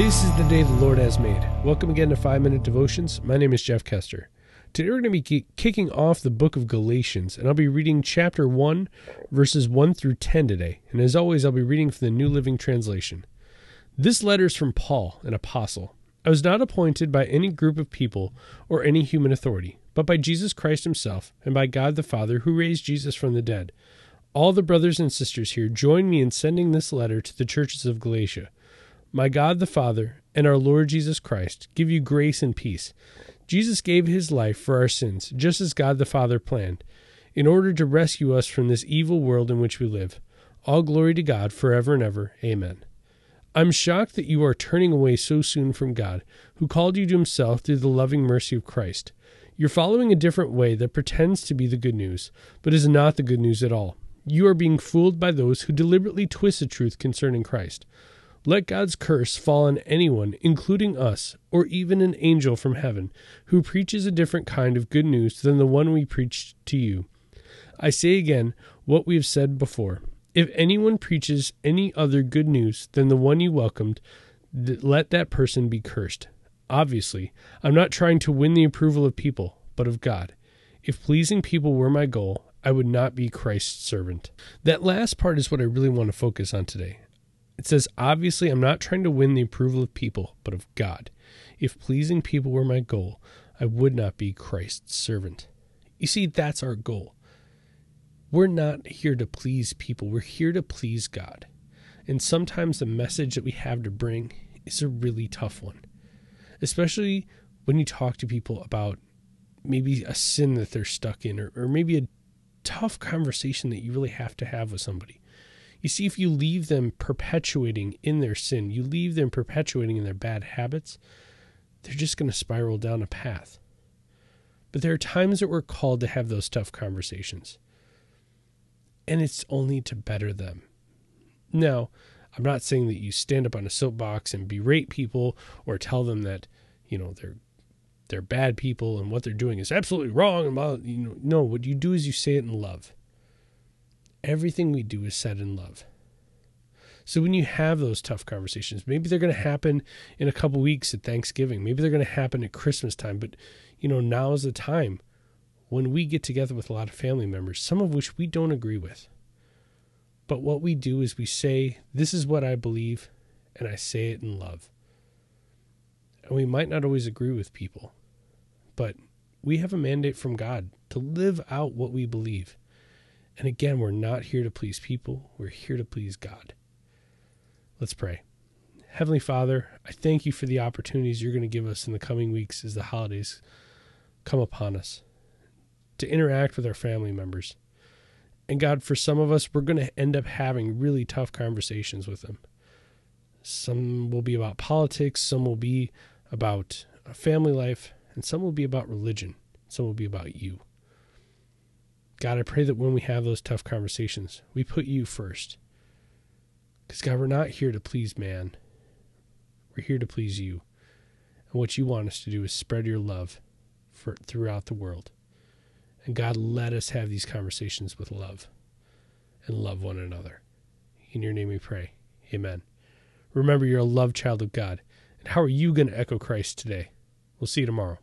This is the day the Lord has made. Welcome again to 5 Minute Devotions. My name is Jeff Kester. Today we're going to be kicking off the book of Galatians, and I'll be reading chapter 1, verses 1 through 10 today. And as always, I'll be reading from the New Living Translation. This letter is from Paul, an apostle. I was not appointed by any group of people or any human authority, but by Jesus Christ himself and by God the Father who raised Jesus from the dead. All the brothers and sisters here join me in sending this letter to the churches of Galatia. My God the Father and our Lord Jesus Christ give you grace and peace. Jesus gave his life for our sins, just as God the Father planned, in order to rescue us from this evil world in which we live. All glory to God forever and ever. Amen. I'm shocked that you are turning away so soon from God, who called you to himself through the loving mercy of Christ. You're following a different way that pretends to be the good news, but is not the good news at all. You are being fooled by those who deliberately twist the truth concerning Christ. Let God's curse fall on anyone, including us, or even an angel from heaven, who preaches a different kind of good news than the one we preached to you. I say again what we have said before. If anyone preaches any other good news than the one you welcomed, let that person be cursed. Obviously, I'm not trying to win the approval of people, but of God. If pleasing people were my goal, I would not be Christ's servant. That last part is what I really want to focus on today. It says, Obviously, I'm not trying to win the approval of people, but of God. If pleasing people were my goal, I would not be Christ's servant. You see, that's our goal. We're not here to please people, we're here to please God. And sometimes the message that we have to bring is a really tough one, especially when you talk to people about maybe a sin that they're stuck in or, or maybe a tough conversation that you really have to have with somebody. You see, if you leave them perpetuating in their sin, you leave them perpetuating in their bad habits, they're just going to spiral down a path. But there are times that we're called to have those tough conversations. And it's only to better them. Now, I'm not saying that you stand up on a soapbox and berate people or tell them that, you know, they're they're bad people and what they're doing is absolutely wrong. And you know, no, what you do is you say it in love. Everything we do is said in love. So when you have those tough conversations, maybe they're going to happen in a couple weeks at Thanksgiving, maybe they're going to happen at Christmas time, but you know, now is the time when we get together with a lot of family members, some of which we don't agree with. But what we do is we say, This is what I believe, and I say it in love. And we might not always agree with people, but we have a mandate from God to live out what we believe. And again, we're not here to please people, we're here to please God. Let's pray. Heavenly Father, I thank you for the opportunities you're going to give us in the coming weeks as the holidays come upon us to interact with our family members. And God, for some of us, we're going to end up having really tough conversations with them. Some will be about politics, some will be about family life, and some will be about religion, some will be about you. God, I pray that when we have those tough conversations, we put you first. Because, God, we're not here to please man, we're here to please you. And what you want us to do is spread your love for, throughout the world. And God, let us have these conversations with love and love one another. In your name we pray. Amen. Remember, you're a loved child of God. And how are you going to echo Christ today? We'll see you tomorrow.